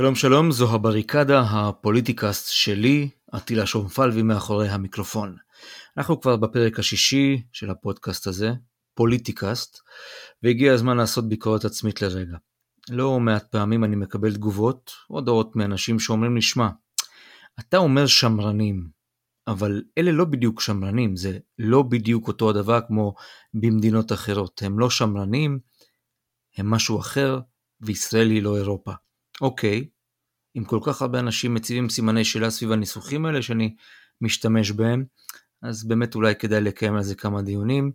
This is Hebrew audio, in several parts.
שלום שלום, זו הבריקדה, הפוליטיקאסט שלי, אטילה שומפלבי מאחורי המיקרופון. אנחנו כבר בפרק השישי של הפודקאסט הזה, פוליטיקאסט, והגיע הזמן לעשות ביקורת עצמית לרגע. לא מעט פעמים אני מקבל תגובות, הודעות מאנשים שאומרים לי, שמע, אתה אומר שמרנים, אבל אלה לא בדיוק שמרנים, זה לא בדיוק אותו הדבר כמו במדינות אחרות. הם לא שמרנים, הם משהו אחר, וישראל היא לא אירופה. אוקיי, אם כל כך הרבה אנשים מציבים סימני שאלה סביב הניסוחים האלה שאני משתמש בהם, אז באמת אולי כדאי לקיים על זה כמה דיונים.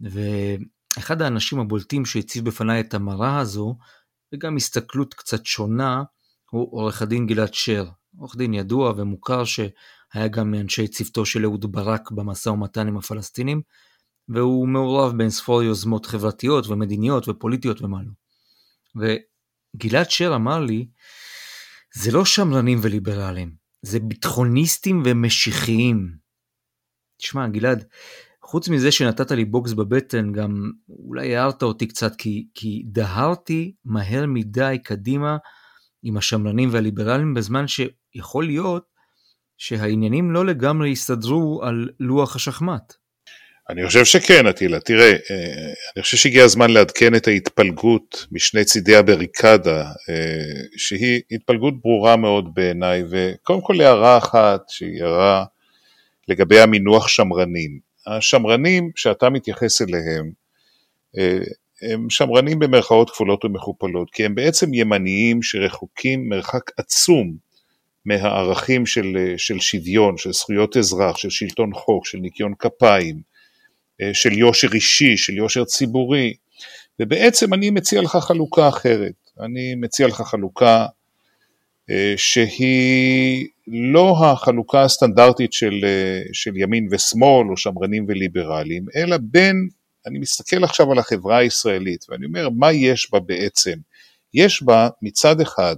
ואחד האנשים הבולטים שהציב בפניי את המראה הזו, וגם הסתכלות קצת שונה, הוא עורך הדין גלעד שר, עורך דין ידוע ומוכר שהיה גם מאנשי צוותו של אהוד ברק במשא ומתן עם הפלסטינים, והוא מעורב בין ספור יוזמות חברתיות ומדיניות ופוליטיות ומה לא. וגלעד שר אמר לי, זה לא שמרנים וליברלים, זה ביטחוניסטים ומשיחיים. תשמע, גלעד, חוץ מזה שנתת לי בוקס בבטן, גם אולי הערת אותי קצת, כי, כי דהרתי מהר מדי קדימה עם השמרנים והליברלים, בזמן שיכול להיות שהעניינים לא לגמרי יסתדרו על לוח השחמט. אני חושב שכן, אטילה. תראה, אה, אני חושב שהגיע הזמן לעדכן את ההתפלגות משני צידי הבריקדה, אה, שהיא התפלגות ברורה מאוד בעיניי, וקודם כל הערה אחת, שהיא הערה לגבי המינוח שמרנים. השמרנים שאתה מתייחס אליהם, אה, הם שמרנים במרכאות כפולות ומכופלות, כי הם בעצם ימניים שרחוקים מרחק עצום מהערכים של, של שוויון, של זכויות אזרח, של שלטון חוק, של ניקיון כפיים, של יושר אישי, של יושר ציבורי, ובעצם אני מציע לך חלוקה אחרת, אני מציע לך חלוקה אה, שהיא לא החלוקה הסטנדרטית של, אה, של ימין ושמאל או שמרנים וליברלים, אלא בין, אני מסתכל עכשיו על החברה הישראלית ואני אומר מה יש בה בעצם, יש בה מצד אחד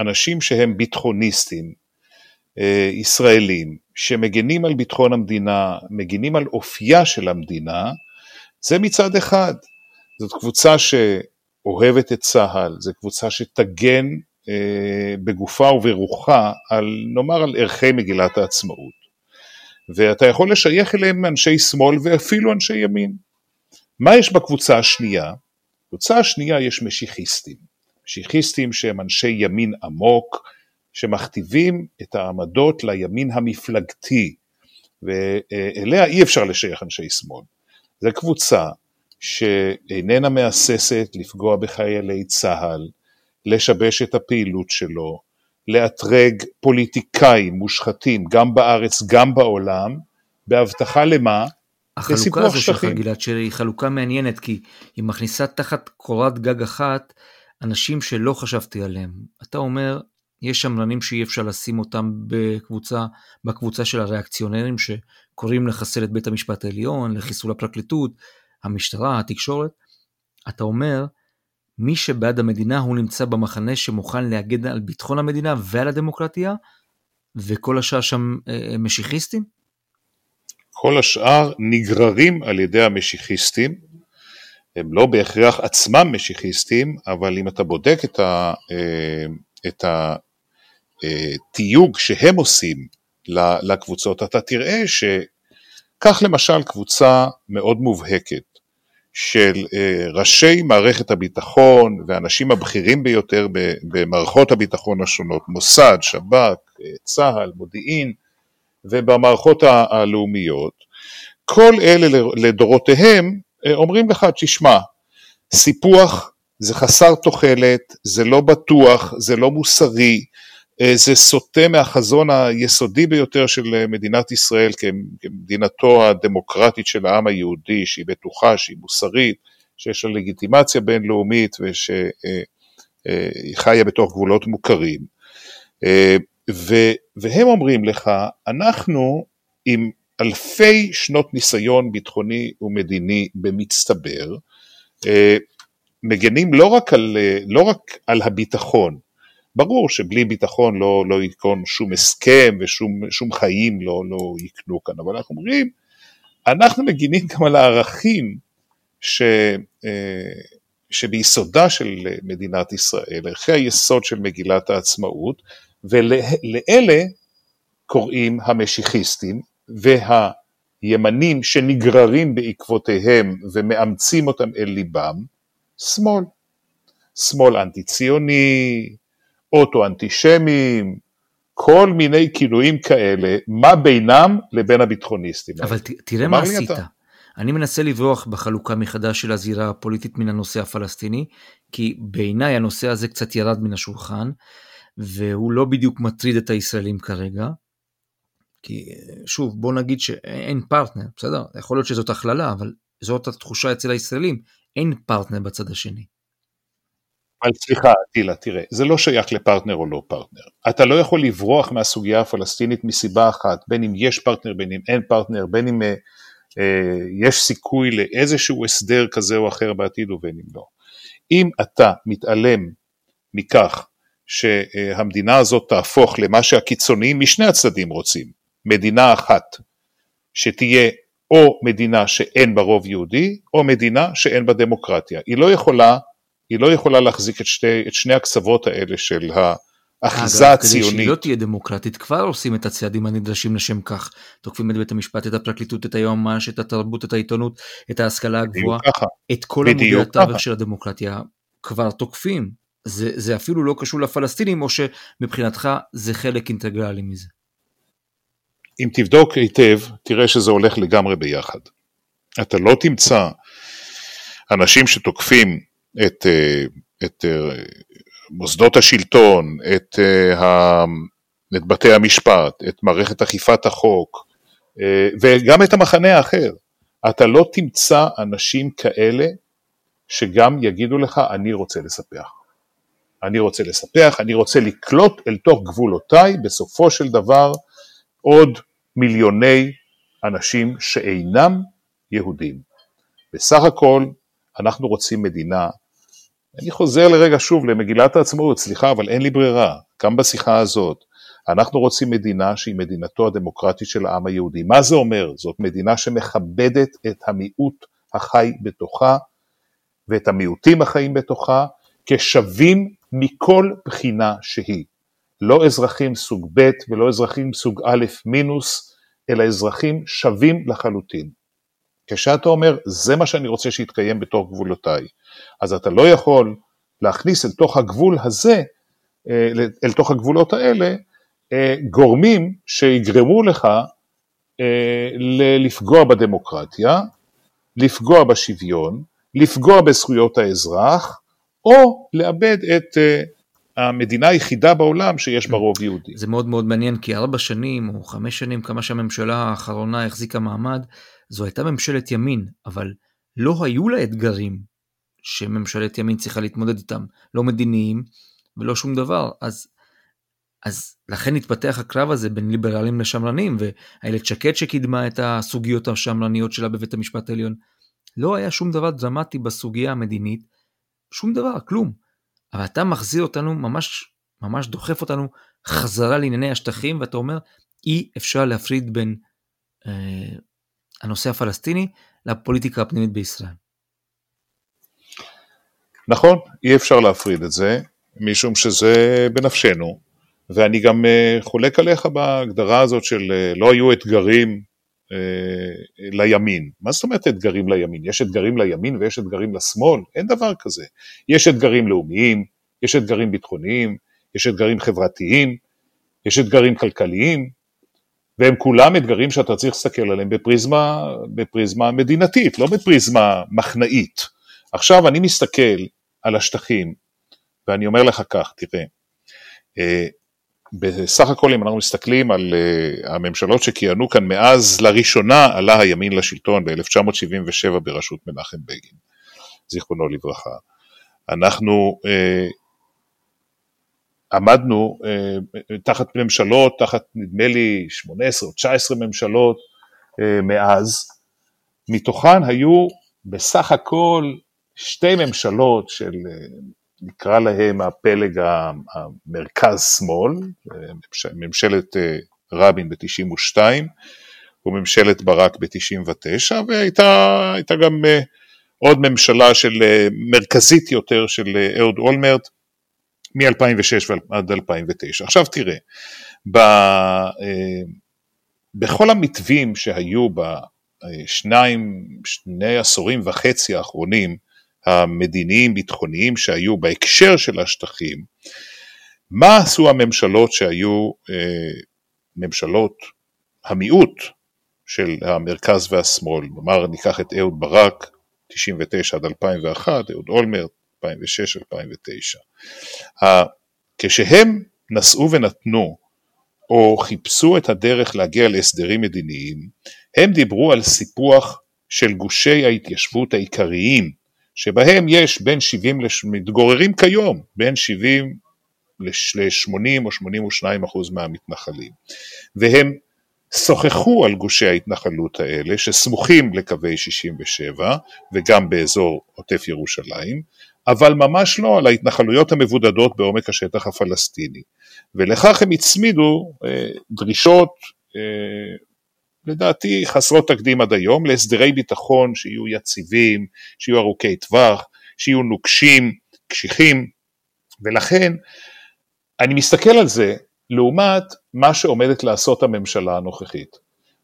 אנשים שהם ביטחוניסטים, אה, ישראלים שמגנים על ביטחון המדינה, מגינים על אופייה של המדינה, זה מצד אחד. זאת קבוצה שאוהבת את צה"ל, זו קבוצה שתגן אה, בגופה וברוחה על, נאמר, על ערכי מגילת העצמאות. ואתה יכול לשייך אליהם אנשי שמאל ואפילו אנשי ימין. מה יש בקבוצה השנייה? בקבוצה השנייה יש משיחיסטים. משיחיסטים שהם אנשי ימין עמוק, שמכתיבים את העמדות לימין המפלגתי, ואליה אי אפשר לשייך אנשי שמאל. זו קבוצה שאיננה מהססת לפגוע בחיילי צה"ל, לשבש את הפעילות שלו, לאתרג פוליטיקאים מושחתים גם בארץ גם בעולם, בהבטחה למה? החלוקה הזו שלך גלעד שרי היא חלוקה מעניינת כי היא מכניסה תחת קורת גג אחת אנשים שלא חשבתי עליהם. אתה אומר יש שמרנים שאי אפשר לשים אותם בקבוצה, בקבוצה של הריאקציונרים שקוראים לחסל את בית המשפט העליון, לחיסול הפרקליטות, המשטרה, התקשורת. אתה אומר, מי שבעד המדינה הוא נמצא במחנה שמוכן להגן על ביטחון המדינה ועל הדמוקרטיה, וכל השאר שם אה, משיחיסטים? כל השאר נגררים על ידי המשיחיסטים, הם לא בהכרח עצמם משיחיסטים, אבל אם אתה בודק את, ה, אה, את התיוג שהם עושים לקבוצות, אתה תראה שקח למשל קבוצה מאוד מובהקת של אה, ראשי מערכת הביטחון והאנשים הבכירים ביותר במערכות הביטחון השונות, מוסד, שב"כ, אה, צה"ל, מודיעין ובמערכות הלאומיות, כל אלה לדורותיהם אה, אומרים לך, תשמע, סיפוח זה חסר תוחלת, זה לא בטוח, זה לא מוסרי, זה סוטה מהחזון היסודי ביותר של אה, מדינת ישראל כמדינתו הדמוקרטית של העם היהודי, שהיא בטוחה, שהיא מוסרית, שיש לה לגיטימציה בינלאומית ושהיא אה, חיה בתוך גבולות מוכרים. והם אומרים לך, אנחנו עם אלפי שנות ניסיון ביטחוני ומדיני במצטבר, מגנים לא רק על, לא רק על הביטחון, ברור שבלי ביטחון לא, לא ייכון שום הסכם ושום חיים לא, לא יקנו כאן, אבל אנחנו אומרים, אנחנו מגינים גם על הערכים ש, אה, שביסודה של מדינת ישראל, ערכי היסוד של מגילת העצמאות, ולאלה קוראים המשיחיסטים והימנים שנגררים בעקבותיהם ומאמצים אותם אל ליבם, שמאל. שמאל אנטי ציוני, אוטו אנטישמים, כל מיני כינויים כאלה, מה בינם לבין הביטחוניסטים. אבל ת, תראה מה עשית. אתה. אני מנסה לברוח בחלוקה מחדש של הזירה הפוליטית מן הנושא הפלסטיני, כי בעיניי הנושא הזה קצת ירד מן השולחן, והוא לא בדיוק מטריד את הישראלים כרגע. כי שוב, בוא נגיד שאין פרטנר, בסדר? יכול להיות שזאת הכללה, אבל זאת התחושה אצל הישראלים, אין פרטנר בצד השני. אבל סליחה, אטילה, תראה, זה לא שייך לפרטנר או לא פרטנר. אתה לא יכול לברוח מהסוגיה הפלסטינית מסיבה אחת, בין אם יש פרטנר, בין אם אין פרטנר, בין אם אה, אה, יש סיכוי לאיזשהו הסדר כזה או אחר בעתיד ובין אם לא. אם אתה מתעלם מכך שהמדינה הזאת תהפוך למה שהקיצוניים משני הצדדים רוצים, מדינה אחת, שתהיה או מדינה שאין בה רוב יהודי, או מדינה שאין בה דמוקרטיה. היא לא יכולה היא לא יכולה להחזיק את שתי, את שני הקצוות האלה של האחיזה הציונית. כדי שהיא לא תהיה דמוקרטית, כבר עושים את הצעדים הנדרשים לשם כך. תוקפים את בית המשפט, את הפרקליטות, את היועמ"ש, את התרבות, את העיתונות, את ההשכלה הגבוהה, את כל עמודי התווך של הדמוקרטיה, כבר תוקפים. זה, זה אפילו לא קשור לפלסטינים, או שמבחינתך זה חלק אינטגרלי מזה. אם תבדוק היטב, תראה שזה הולך לגמרי ביחד. אתה לא תמצא אנשים שתוקפים את, אה, את אה, מוסדות השלטון, את, אה, את בתי המשפט, את מערכת אכיפת החוק וגם את המחנה האחר. אתה לא תמצא אנשים כאלה שגם יגידו לך אני רוצה לספח. אני רוצה לספח, אני רוצה לקלוט אל תוך גבולותיי בסופו של דבר עוד מיליוני אנשים שאינם יהודים. בסך הכל אנחנו רוצים מדינה אני חוזר לרגע שוב למגילת העצמאות, סליחה, אבל אין לי ברירה, גם בשיחה הזאת. אנחנו רוצים מדינה שהיא מדינתו הדמוקרטית של העם היהודי. מה זה אומר? זאת מדינה שמכבדת את המיעוט החי בתוכה ואת המיעוטים החיים בתוכה כשווים מכל בחינה שהיא. לא אזרחים סוג ב' ולא אזרחים סוג א' מינוס, אלא אזרחים שווים לחלוטין. כשאתה אומר, זה מה שאני רוצה שיתקיים בתוך גבולותיי, אז אתה לא יכול להכניס אל תוך הגבול הזה, אה, אל תוך הגבולות האלה, אה, גורמים שיגרמו לך אה, לפגוע בדמוקרטיה, לפגוע בשוויון, לפגוע בזכויות האזרח, או לאבד את המדינה היחידה בעולם שיש בה רוב יהודי. זה מאוד מאוד מעניין, כי ארבע שנים או חמש שנים, כמה שהממשלה האחרונה החזיקה מעמד, זו הייתה ממשלת ימין, אבל לא היו לה אתגרים שממשלת ימין צריכה להתמודד איתם, לא מדיניים ולא שום דבר. אז, אז לכן התפתח הקרב הזה בין ליברלים לשמרנים, ואיילת שקד שקידמה את הסוגיות השמרניות שלה בבית המשפט העליון. לא היה שום דבר דרמטי בסוגיה המדינית, שום דבר, כלום. אבל אתה מחזיר אותנו, ממש, ממש דוחף אותנו חזרה לענייני השטחים, ואתה אומר, אי אפשר להפריד בין אה, הנושא הפלסטיני לפוליטיקה הפנימית בישראל. נכון, אי אפשר להפריד את זה, משום שזה בנפשנו, ואני גם אה, חולק עליך בהגדרה הזאת של אה, לא היו אתגרים אה, לימין. מה זאת אומרת אתגרים לימין? יש אתגרים לימין ויש אתגרים לשמאל? אין דבר כזה. יש אתגרים לאומיים, יש אתגרים ביטחוניים, יש אתגרים חברתיים, יש אתגרים כלכליים, והם כולם אתגרים שאתה צריך להסתכל עליהם בפריזמה, בפריזמה מדינתית, לא בפריזמה מחנאית. עכשיו אני מסתכל על השטחים, ואני אומר לך כך, תראה, אה, בסך הכל אם אנחנו מסתכלים על uh, הממשלות שכיהנו כאן מאז לראשונה עלה הימין לשלטון ב-1977 בראשות מנחם בגין, זיכרונו לברכה. אנחנו uh, עמדנו uh, תחת ממשלות, תחת נדמה לי 18 או 19 ממשלות uh, מאז, מתוכן היו בסך הכל שתי ממשלות של נקרא להם הפלג המרכז-שמאל, ממשלת אה, רבין ב-92 וממשלת ברק ב-99, והייתה גם אה, עוד ממשלה של אה, מרכזית יותר של אה, אהוד אולמרט מ-2006 עד 2009. עכשיו תראה, ב, בכל המתווים שהיו בשניים, שני עשורים וחצי האחרונים, המדיניים ביטחוניים שהיו בהקשר של השטחים, מה עשו הממשלות שהיו ממשלות המיעוט של המרכז והשמאל, נאמר ניקח את אהוד ברק, 99 עד 2001, אהוד אולמרט, 2006-2009. כשהם נשאו ונתנו, או חיפשו את הדרך להגיע להסדרים מדיניים, הם דיברו על סיפוח של גושי ההתיישבות העיקריים, שבהם יש בין 70, מתגוררים כיום, בין 70 ל-80 או 82 אחוז מהמתנחלים, והם שוחחו על גושי ההתנחלות האלה שסמוכים לקווי 67 וגם באזור עוטף ירושלים, אבל ממש לא על ההתנחלויות המבודדות בעומק השטח הפלסטיני. ולכך הם הצמידו אה, דרישות אה, לדעתי חסרות תקדים עד היום להסדרי ביטחון שיהיו יציבים, שיהיו ארוכי טווח, שיהיו נוקשים, קשיחים, ולכן אני מסתכל על זה לעומת מה שעומדת לעשות הממשלה הנוכחית.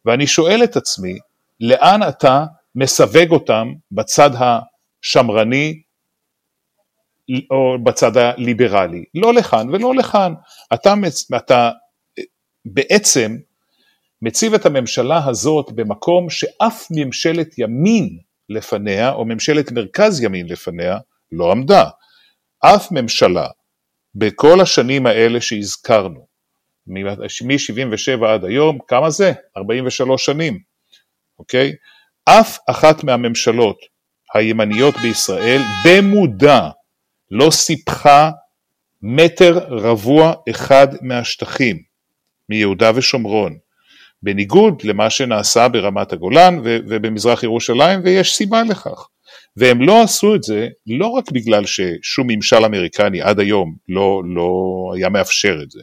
ואני שואל את עצמי, לאן אתה מסווג אותם בצד השמרני או בצד הליברלי? לא לכאן ולא לכאן. אתה, אתה בעצם מציב את הממשלה הזאת במקום שאף ממשלת ימין לפניה, או ממשלת מרכז ימין לפניה, לא עמדה. אף ממשלה בכל השנים האלה שהזכרנו, מ-77 עד היום, כמה זה? 43 שנים, אוקיי? אף אחת מהממשלות הימניות בישראל במודע לא סיפחה מטר רבוע אחד מהשטחים, מיהודה ושומרון, בניגוד למה שנעשה ברמת הגולן ובמזרח ירושלים, ויש סיבה לכך. והם לא עשו את זה לא רק בגלל ששום ממשל אמריקני עד היום לא, לא היה מאפשר את זה,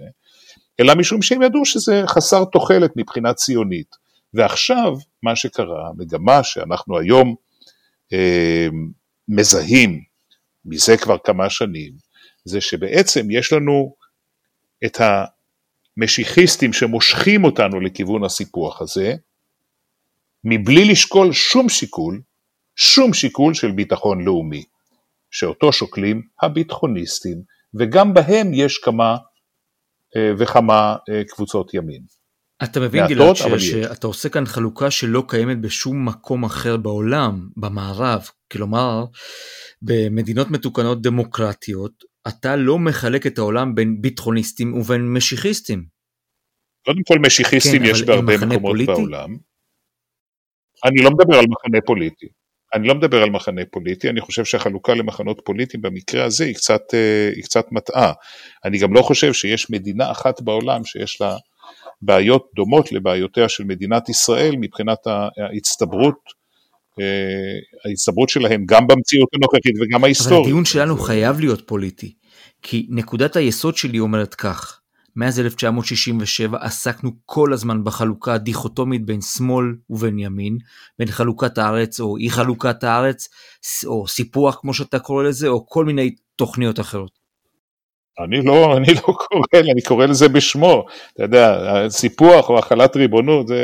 אלא משום שהם ידעו שזה חסר תוחלת מבחינה ציונית. ועכשיו מה שקרה, המגמה שאנחנו היום אה, מזהים מזה כבר כמה שנים, זה שבעצם יש לנו את המשיחיסטים שמושכים אותנו לכיוון הסיפוח הזה, מבלי לשקול שום שיקול שום שיקול של ביטחון לאומי, שאותו שוקלים הביטחוניסטים, וגם בהם יש כמה אה, וכמה אה, קבוצות ימין. אתה מבין גלעד שאתה עושה כאן חלוקה שלא קיימת בשום מקום אחר בעולם, במערב, כלומר במדינות מתוקנות דמוקרטיות אתה לא מחלק את העולם בין ביטחוניסטים ובין משיחיסטים. קודם כל משיחיסטים כן, יש בהרבה מקומות פוליטי? בעולם. אני לא מדבר על מחנה פוליטי. אני לא מדבר על מחנה פוליטי, אני חושב שהחלוקה למחנות פוליטיים במקרה הזה היא קצת, אה, היא קצת מטעה. אני גם לא חושב שיש מדינה אחת בעולם שיש לה בעיות דומות לבעיותיה של מדינת ישראל מבחינת ההצטברות, אה, ההצטברות שלהם גם במציאות הנוכחית וגם ההיסטורית. אבל הדיון שלנו חייב להיות פוליטי, כי נקודת היסוד שלי אומרת כך, מאז 1967 עסקנו כל הזמן בחלוקה הדיכוטומית בין שמאל ובין ימין, בין חלוקת הארץ או אי חלוקת הארץ, או סיפוח כמו שאתה קורא לזה, או כל מיני תוכניות אחרות. אני לא, אני לא קורא, אני קורא לזה בשמו, אתה יודע, סיפוח או החלת ריבונות זה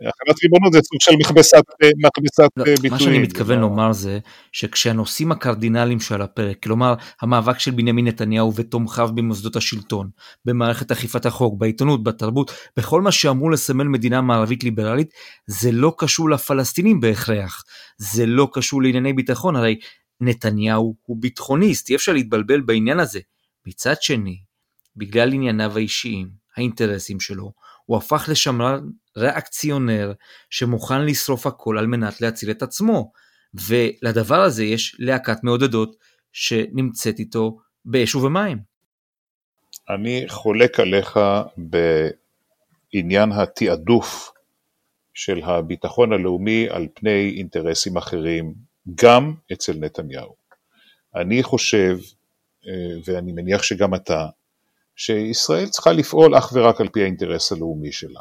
החלת ריבונות זה סוג של מכבסת, מכבסת לא, ביטויים. מה שאני מתכוון לומר זה שכשהנושאים הקרדינליים שעל הפרק, כלומר המאבק של בנימין נתניהו ותומכיו במוסדות השלטון, במערכת אכיפת החוק, בעיתונות, בתרבות, בכל מה שאמור לסמל מדינה מערבית ליברלית, זה לא קשור לפלסטינים בהכרח, זה לא קשור לענייני ביטחון, הרי נתניהו הוא ביטחוניסט, אי אפשר להתבלבל בעניין הזה. מצד שני, בגלל ענייניו האישיים, האינטרסים שלו, הוא הפך לשמרן ריאקציונר שמוכן לשרוף הכל על מנת להציל את עצמו. ולדבר הזה יש להקת מעודדות שנמצאת איתו באש ובמים. אני חולק עליך בעניין התעדוף של הביטחון הלאומי על פני אינטרסים אחרים, גם אצל נתניהו. אני חושב, אה, ואני מניח שגם אתה, שישראל צריכה לפעול אך ורק על פי האינטרס הלאומי שלה.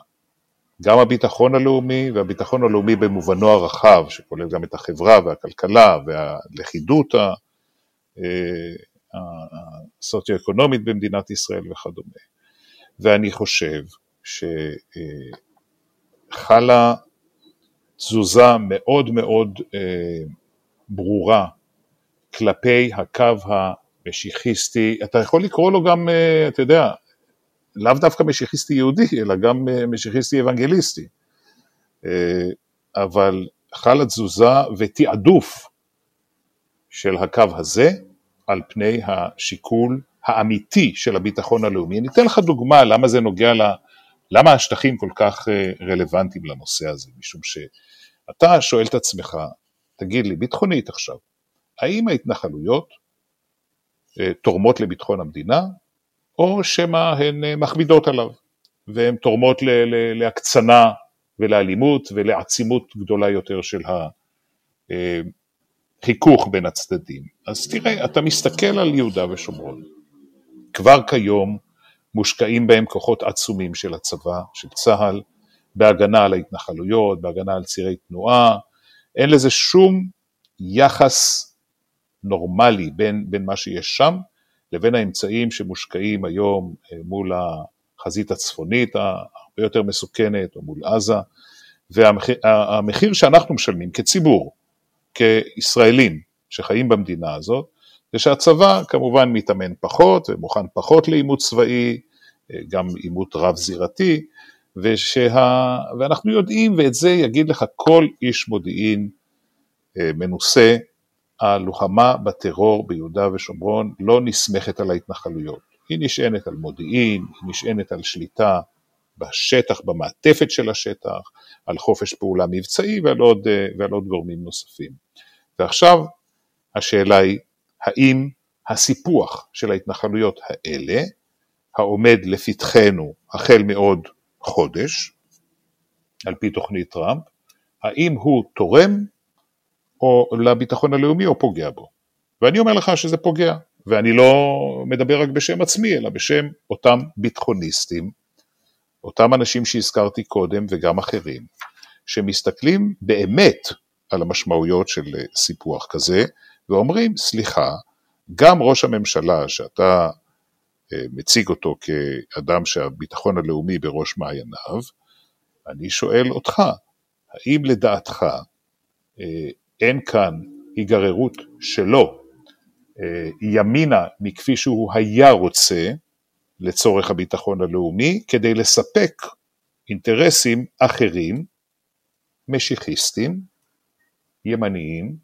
גם הביטחון הלאומי והביטחון הלאומי במובנו הרחב, שכולל גם את החברה והכלכלה והלכידות הסוציו-אקונומית במדינת ישראל וכדומה. ואני חושב שחלה תזוזה מאוד מאוד ברורה כלפי הקו המשיחיסטי, אתה יכול לקרוא לו גם, אתה יודע, לאו דווקא משיחיסטי יהודי, אלא גם אה, משיחיסטי אוונגליסטי. אה, אבל חלה תזוזה ותעדוף של הקו הזה על פני השיקול האמיתי של הביטחון הלאומי. אני אתן לך דוגמה למה זה נוגע ל... למה השטחים כל כך אה, רלוונטיים לנושא הזה, משום שאתה שואל את עצמך, תגיד לי, ביטחונית עכשיו, האם ההתנחלויות תורמות לביטחון המדינה או שמא הן אה, מכבידות עליו, והן תורמות להקצנה ולאלימות ולעצימות גדולה יותר של החיכוך אה, בין הצדדים. אז תראה, אתה מסתכל על יהודה ושומרון, כבר כיום מושקעים בהם כוחות עצומים של הצבא, של צה"ל, בהגנה על ההתנחלויות, בהגנה על צירי תנועה, אין לזה שום יחס נורמלי בין, בין מה שיש שם לבין האמצעים שמושקעים היום אה, מול החזית הצפונית הרבה יותר מסוכנת, או מול עזה, והמחיר שאנחנו משלמים כציבור, כישראלים שחיים במדינה הזאת, זה שהצבא כמובן מתאמן פחות ומוכן פחות לעימות צבאי, אה, גם עימות רב-זירתי, ושה... ואנחנו יודעים, ואת זה יגיד לך כל איש מודיעין אה, מנוסה, הלוחמה בטרור ביהודה ושומרון לא נסמכת על ההתנחלויות, היא נשענת על מודיעין, היא נשענת על שליטה בשטח, במעטפת של השטח, על חופש פעולה מבצעי ועל עוד, ועל עוד גורמים נוספים. ועכשיו השאלה היא, האם הסיפוח של ההתנחלויות האלה, העומד לפתחנו החל מעוד חודש, על פי תוכנית טראמפ, האם הוא תורם או לביטחון הלאומי או פוגע בו. ואני אומר לך שזה פוגע, ואני לא מדבר רק בשם עצמי, אלא בשם אותם ביטחוניסטים, אותם אנשים שהזכרתי קודם וגם אחרים, שמסתכלים באמת על המשמעויות של סיפוח כזה, ואומרים, סליחה, גם ראש הממשלה שאתה מציג אותו כאדם שהביטחון הלאומי בראש מעייניו, אני שואל אותך, האם לדעתך אה, אין כאן היגררות שלו אה, ימינה מכפי שהוא היה רוצה לצורך הביטחון הלאומי, כדי לספק אינטרסים אחרים, משיחיסטים, ימניים,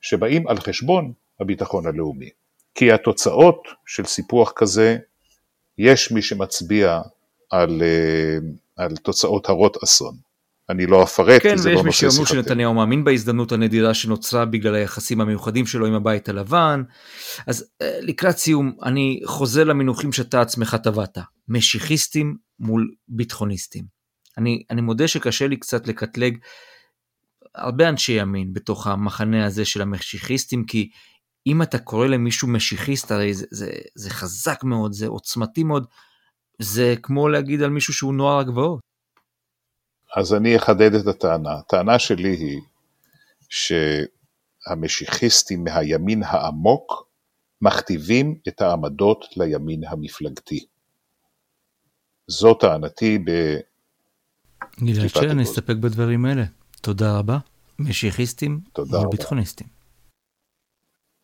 שבאים על חשבון הביטחון הלאומי. כי התוצאות של סיפוח כזה, יש מי שמצביע על, אה, על תוצאות הרות אסון. אני לא אפרט, כן, כי זה לא נושא שיחתנו. כן, ויש מי שיאמרו שנתניהו מאמין בהזדמנות הנדירה שנוצרה בגלל היחסים המיוחדים שלו עם הבית הלבן. אז אה, לקראת סיום, אני חוזר למינוחים שאתה עצמך טבעת, משיחיסטים מול ביטחוניסטים. אני, אני מודה שקשה לי קצת לקטלג הרבה אנשי ימין בתוך המחנה הזה של המשיחיסטים, כי אם אתה קורא למישהו משיחיסט, הרי זה, זה, זה חזק מאוד, זה עוצמתי מאוד, זה כמו להגיד על מישהו שהוא נוער הגבעות. אז אני אחדד את הטענה. הטענה שלי היא שהמשיחיסטים מהימין העמוק מכתיבים את העמדות לימין המפלגתי. זו טענתי ב... גלעד שי, נסתפק בדברים האלה. תודה רבה. משיחיסטים וביטחוניסטים.